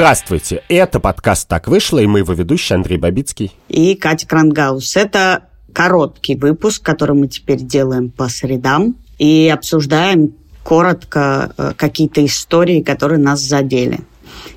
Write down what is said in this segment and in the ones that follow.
Здравствуйте, это подкаст «Так вышло» и мы его ведущий Андрей Бабицкий. И Катя Крангаус. Это короткий выпуск, который мы теперь делаем по средам и обсуждаем коротко э, какие-то истории, которые нас задели.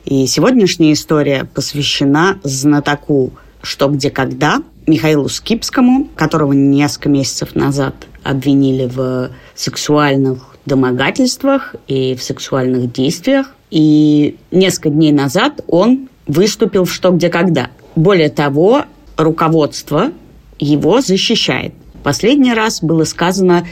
И сегодняшняя история посвящена знатоку «Что, где, когда» Михаилу Скипскому, которого несколько месяцев назад обвинили в сексуальных домогательствах и в сексуальных действиях. И несколько дней назад он выступил в «Что, где, когда». Более того, руководство его защищает. Последний раз было сказано,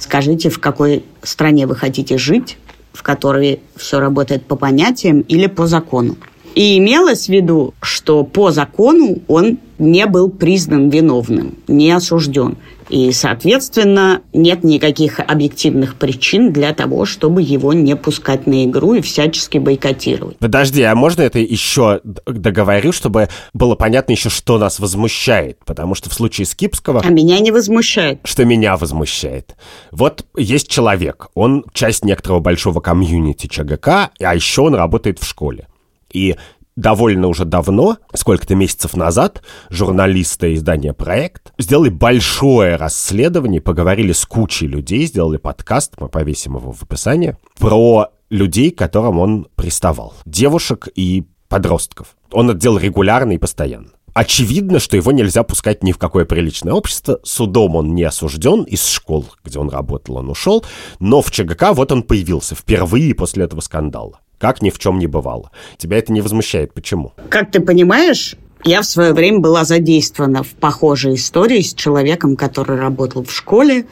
скажите, в какой стране вы хотите жить, в которой все работает по понятиям или по закону. И имелось в виду, что по закону он не был признан виновным, не осужден. И, соответственно, нет никаких объективных причин для того, чтобы его не пускать на игру и всячески бойкотировать. Подожди, а можно это еще договорю, чтобы было понятно еще, что нас возмущает? Потому что в случае Скипского... А меня не возмущает. Что меня возмущает. Вот есть человек, он часть некоторого большого комьюнити ЧГК, а еще он работает в школе. И довольно уже давно, сколько-то месяцев назад, журналисты издания «Проект» сделали большое расследование, поговорили с кучей людей, сделали подкаст, мы повесим его в описании, про людей, к которым он приставал. Девушек и подростков. Он это делал регулярно и постоянно. Очевидно, что его нельзя пускать ни в какое приличное общество. Судом он не осужден, из школ, где он работал, он ушел. Но в ЧГК вот он появился впервые после этого скандала как ни в чем не бывало. Тебя это не возмущает. Почему? Как ты понимаешь, я в свое время была задействована в похожей истории с человеком, который работал в школе,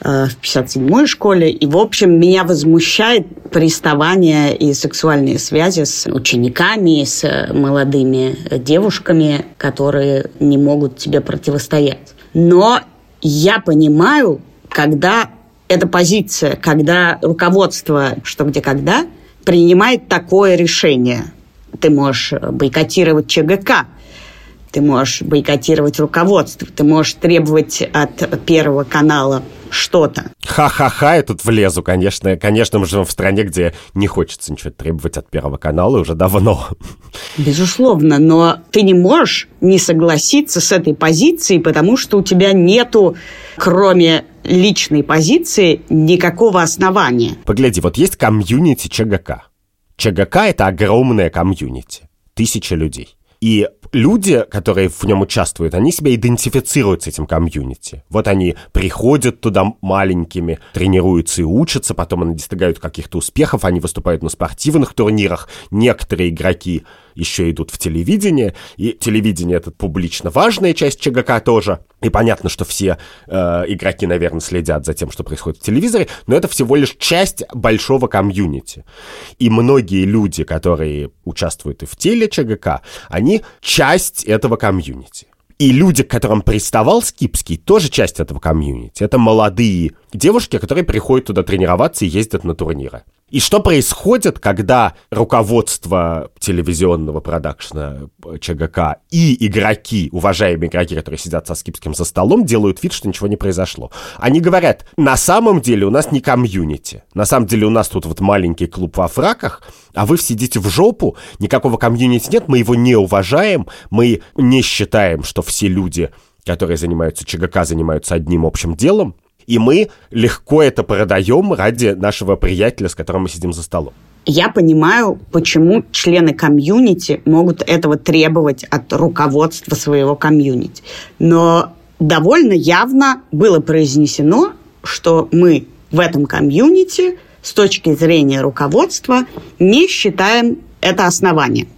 э, в 57-й школе. И, в общем, меня возмущает приставание и сексуальные связи с учениками, с молодыми девушками, которые не могут тебе противостоять. Но я понимаю, когда эта позиция, когда руководство «что, где, когда» принимает такое решение. Ты можешь бойкотировать ЧГК, ты можешь бойкотировать руководство, ты можешь требовать от Первого канала что-то. Ха-ха-ха, я тут влезу, конечно. Конечно, мы живем в стране, где не хочется ничего требовать от Первого канала уже давно. Безусловно, но ты не можешь не согласиться с этой позицией, потому что у тебя нету, кроме личной позиции, никакого основания. Погляди, вот есть комьюнити ЧГК. ЧГК — это огромное комьюнити. Тысяча людей. И люди, которые в нем участвуют, они себя идентифицируют с этим комьюнити. Вот они приходят туда маленькими, тренируются и учатся, потом они достигают каких-то успехов, они выступают на спортивных турнирах. Некоторые игроки еще идут в телевидение, и телевидение — это публично важная часть ЧГК тоже. И понятно, что все э, игроки, наверное, следят за тем, что происходит в телевизоре, но это всего лишь часть большого комьюнити. И многие люди, которые участвуют и в теле ЧГК, они часть этого комьюнити. И люди, к которым приставал Скипский, тоже часть этого комьюнити. Это молодые девушки, которые приходят туда тренироваться и ездят на турниры. И что происходит, когда руководство телевизионного продакшена ЧГК и игроки, уважаемые игроки, которые сидят со Скипским за столом, делают вид, что ничего не произошло? Они говорят, на самом деле у нас не комьюнити. На самом деле у нас тут вот маленький клуб во фраках, а вы сидите в жопу, никакого комьюнити нет, мы его не уважаем, мы не считаем, что все люди которые занимаются ЧГК, занимаются одним общим делом, и мы легко это продаем ради нашего приятеля, с которым мы сидим за столом. Я понимаю, почему члены комьюнити могут этого требовать от руководства своего комьюнити. Но довольно явно было произнесено, что мы в этом комьюнити с точки зрения руководства не считаем это основанием.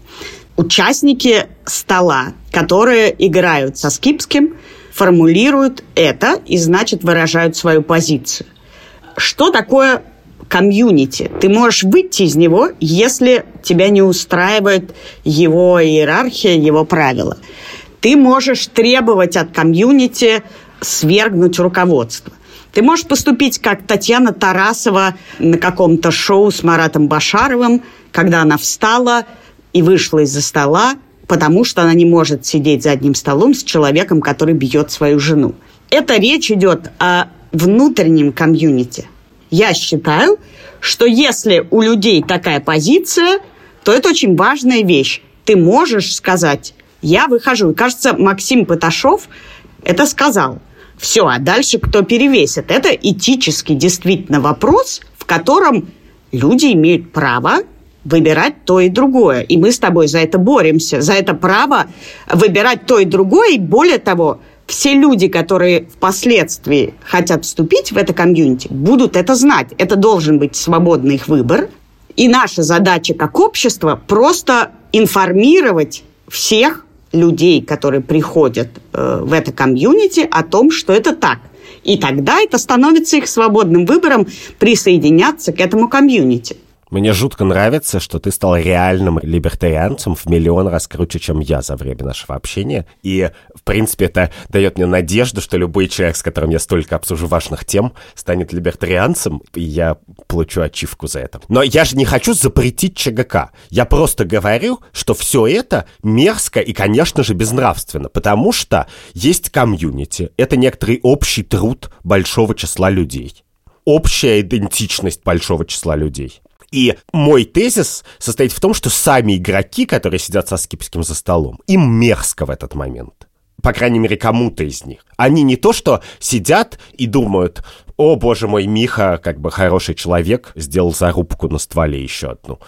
Участники стола, которые играют со Скипским, формулируют это и, значит, выражают свою позицию. Что такое комьюнити? Ты можешь выйти из него, если тебя не устраивает его иерархия, его правила. Ты можешь требовать от комьюнити свергнуть руководство. Ты можешь поступить как Татьяна Тарасова на каком-то шоу с Маратом Башаровым, когда она встала и вышла из-за стола, потому что она не может сидеть за одним столом с человеком, который бьет свою жену. Это речь идет о внутреннем комьюнити. Я считаю, что если у людей такая позиция, то это очень важная вещь. Ты можешь сказать, я выхожу. И кажется, Максим Паташов это сказал. Все, а дальше кто перевесит? Это этический действительно вопрос, в котором люди имеют право выбирать то и другое. И мы с тобой за это боремся, за это право выбирать то и другое. И более того, все люди, которые впоследствии хотят вступить в это комьюнити, будут это знать. Это должен быть свободный их выбор. И наша задача как общество просто информировать всех людей, которые приходят э, в это комьюнити, о том, что это так. И тогда это становится их свободным выбором присоединяться к этому комьюнити. Мне жутко нравится, что ты стал реальным либертарианцем в миллион раз круче, чем я за время нашего общения. И, в принципе, это дает мне надежду, что любой человек, с которым я столько обсужу важных тем, станет либертарианцем, и я получу ачивку за это. Но я же не хочу запретить ЧГК. Я просто говорю, что все это мерзко и, конечно же, безнравственно, потому что есть комьюнити. Это некоторый общий труд большого числа людей общая идентичность большого числа людей. И мой тезис состоит в том, что сами игроки, которые сидят со скипским за столом, им мерзко в этот момент. По крайней мере, кому-то из них. Они не то, что сидят и думают, о, боже мой, Миха, как бы хороший человек, сделал зарубку на стволе еще одну.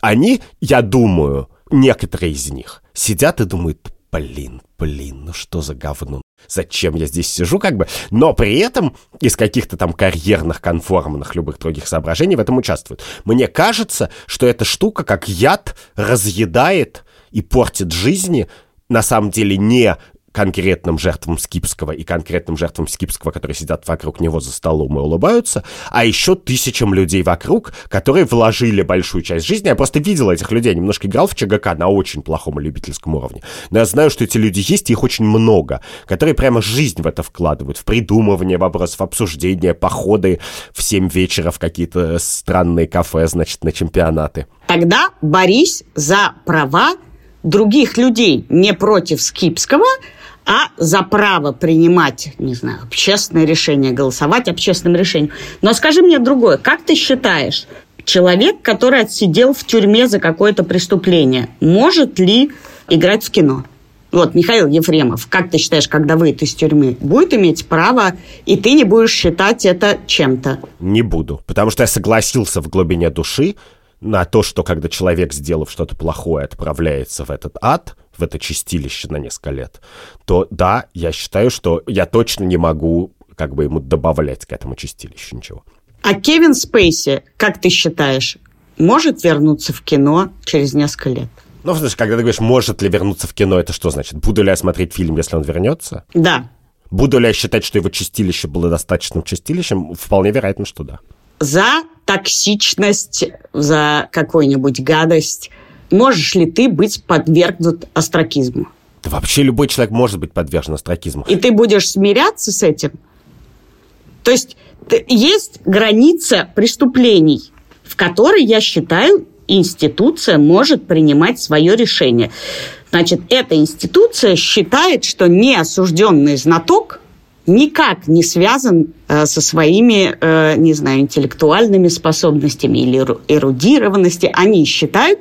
Они, я думаю, некоторые из них сидят и думают, блин, блин, ну что за говно? Зачем я здесь сижу, как бы? Но при этом из каких-то там карьерных, конформных, любых других соображений в этом участвуют. Мне кажется, что эта штука как яд разъедает и портит жизни на самом деле не конкретным жертвам Скипского и конкретным жертвам Скипского, которые сидят вокруг него за столом и улыбаются, а еще тысячам людей вокруг, которые вложили большую часть жизни. Я просто видел этих людей, я немножко играл в ЧГК на очень плохом любительском уровне. Но я знаю, что эти люди есть, и их очень много, которые прямо жизнь в это вкладывают, в придумывание вопросов, обсуждение, походы в 7 вечера в какие-то странные кафе, значит, на чемпионаты. Тогда борись за права других людей, не против Скипского, а за право принимать, не знаю, общественное решение, голосовать общественным решением. Но скажи мне другое. Как ты считаешь, человек, который отсидел в тюрьме за какое-то преступление, может ли играть в кино? Вот, Михаил Ефремов, как ты считаешь, когда выйдет из тюрьмы, будет иметь право, и ты не будешь считать это чем-то? Не буду, потому что я согласился в глубине души на то, что когда человек, сделав что-то плохое, отправляется в этот ад – в это чистилище на несколько лет, то да, я считаю, что я точно не могу как бы ему добавлять к этому чистилищу ничего. А Кевин Спейси, как ты считаешь, может вернуться в кино через несколько лет? Ну, знаешь, когда ты говоришь, может ли вернуться в кино, это что значит? Буду ли я смотреть фильм, если он вернется? Да. Буду ли я считать, что его чистилище было достаточным чистилищем? Вполне вероятно, что да. За токсичность, за какую-нибудь гадость – можешь ли ты быть подвергнут астракизму? Да вообще любой человек может быть подвержен астракизму. И ты будешь смиряться с этим? То есть есть граница преступлений, в которой, я считаю, институция может принимать свое решение. Значит, эта институция считает, что неосужденный знаток никак не связан э, со своими, э, не знаю, интеллектуальными способностями или эрудированности. Они считают,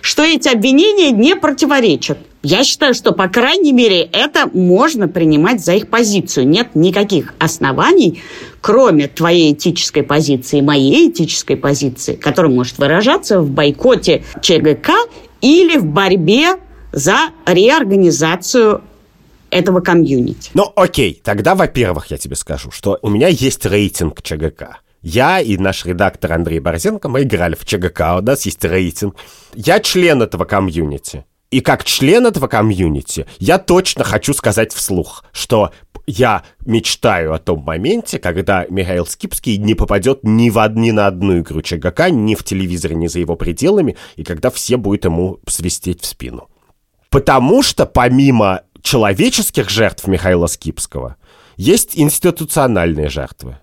что эти обвинения не противоречат. Я считаю, что, по крайней мере, это можно принимать за их позицию. Нет никаких оснований, кроме твоей этической позиции, моей этической позиции, которая может выражаться в бойкоте ЧГК или в борьбе за реорганизацию этого комьюнити. Ну, окей, тогда, во-первых, я тебе скажу, что у меня есть рейтинг ЧГК. Я и наш редактор Андрей Борзенко, мы играли в ЧГК, у нас есть рейтинг. Я член этого комьюнити. И как член этого комьюнити, я точно хочу сказать вслух, что я мечтаю о том моменте, когда Михаил Скипский не попадет ни в ни на одну игру ЧГК, ни в телевизоре, ни за его пределами, и когда все будут ему свистеть в спину. Потому что помимо человеческих жертв Михаила Скипского есть институциональные жертвы.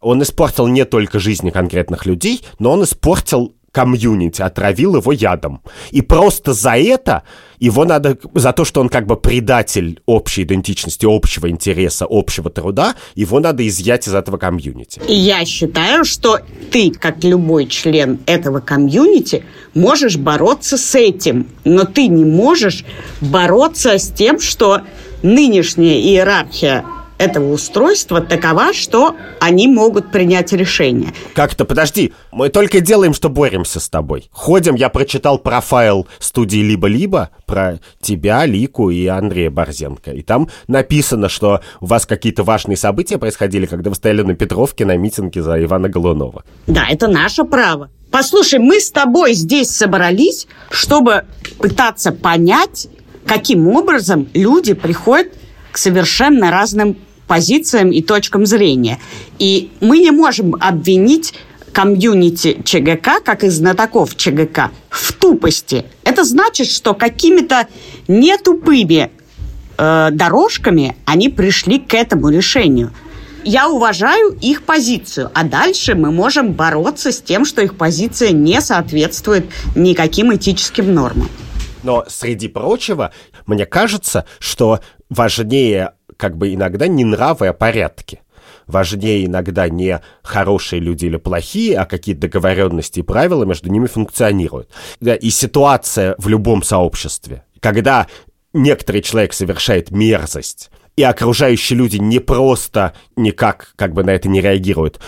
Он испортил не только жизни конкретных людей, но он испортил комьюнити отравил его ядом. И просто за это его надо, за то, что он как бы предатель общей идентичности, общего интереса, общего труда, его надо изъять из этого комьюнити. Я считаю, что ты, как любой член этого комьюнити, можешь бороться с этим, но ты не можешь бороться с тем, что нынешняя иерархия этого устройства такова, что они могут принять решение. Как-то, подожди, мы только делаем, что боремся с тобой. Ходим, я прочитал профайл студии «Либо-либо» про тебя, Лику и Андрея Борзенко. И там написано, что у вас какие-то важные события происходили, когда вы стояли на Петровке на митинге за Ивана Голунова. Да, это наше право. Послушай, мы с тобой здесь собрались, чтобы пытаться понять, каким образом люди приходят к совершенно разным позициям и точкам зрения. И мы не можем обвинить комьюнити ЧГК, как и знатоков ЧГК, в тупости. Это значит, что какими-то нетупыми э, дорожками они пришли к этому решению. Я уважаю их позицию, а дальше мы можем бороться с тем, что их позиция не соответствует никаким этическим нормам. Но среди прочего, мне кажется, что важнее как бы иногда не нравы, а порядки. Важнее иногда не хорошие люди или плохие, а какие договоренности и правила между ними функционируют. И ситуация в любом сообществе, когда некоторый человек совершает мерзость, и окружающие люди не просто никак как бы на это не реагируют,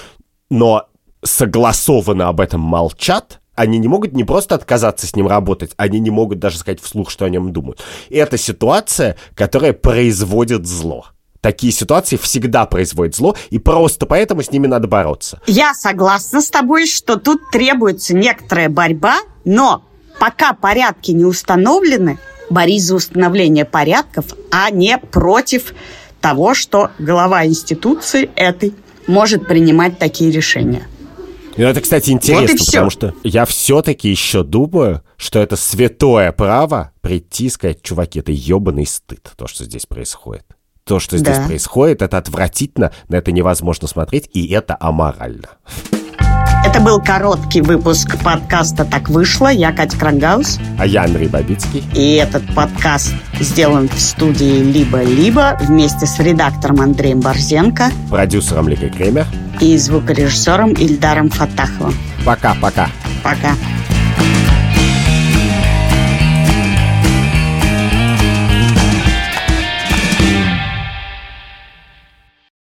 но согласованно об этом молчат, они не могут не просто отказаться с ним работать, они не могут даже сказать вслух, что о нем думают. И это ситуация, которая производит зло. Такие ситуации всегда производят зло, и просто поэтому с ними надо бороться. Я согласна с тобой, что тут требуется некоторая борьба, но пока порядки не установлены, борись за установление порядков, а не против того, что глава институции этой может принимать такие решения. Ну, это, кстати, интересно, вот потому что я все-таки еще думаю, что это святое право прийти и сказать, чуваки, это ебаный стыд, то, что здесь происходит. То, что здесь да. происходит, это отвратительно, на это невозможно смотреть, и это аморально. Это был короткий выпуск подкаста «Так вышло». Я Катя Крангаус. А я Андрей Бабицкий. И этот подкаст сделан в студии «Либо-либо» вместе с редактором Андреем Борзенко, продюсером Ликой Кремер и звукорежиссером Ильдаром Фатаховым. Пока-пока. Пока. -пока. Пока.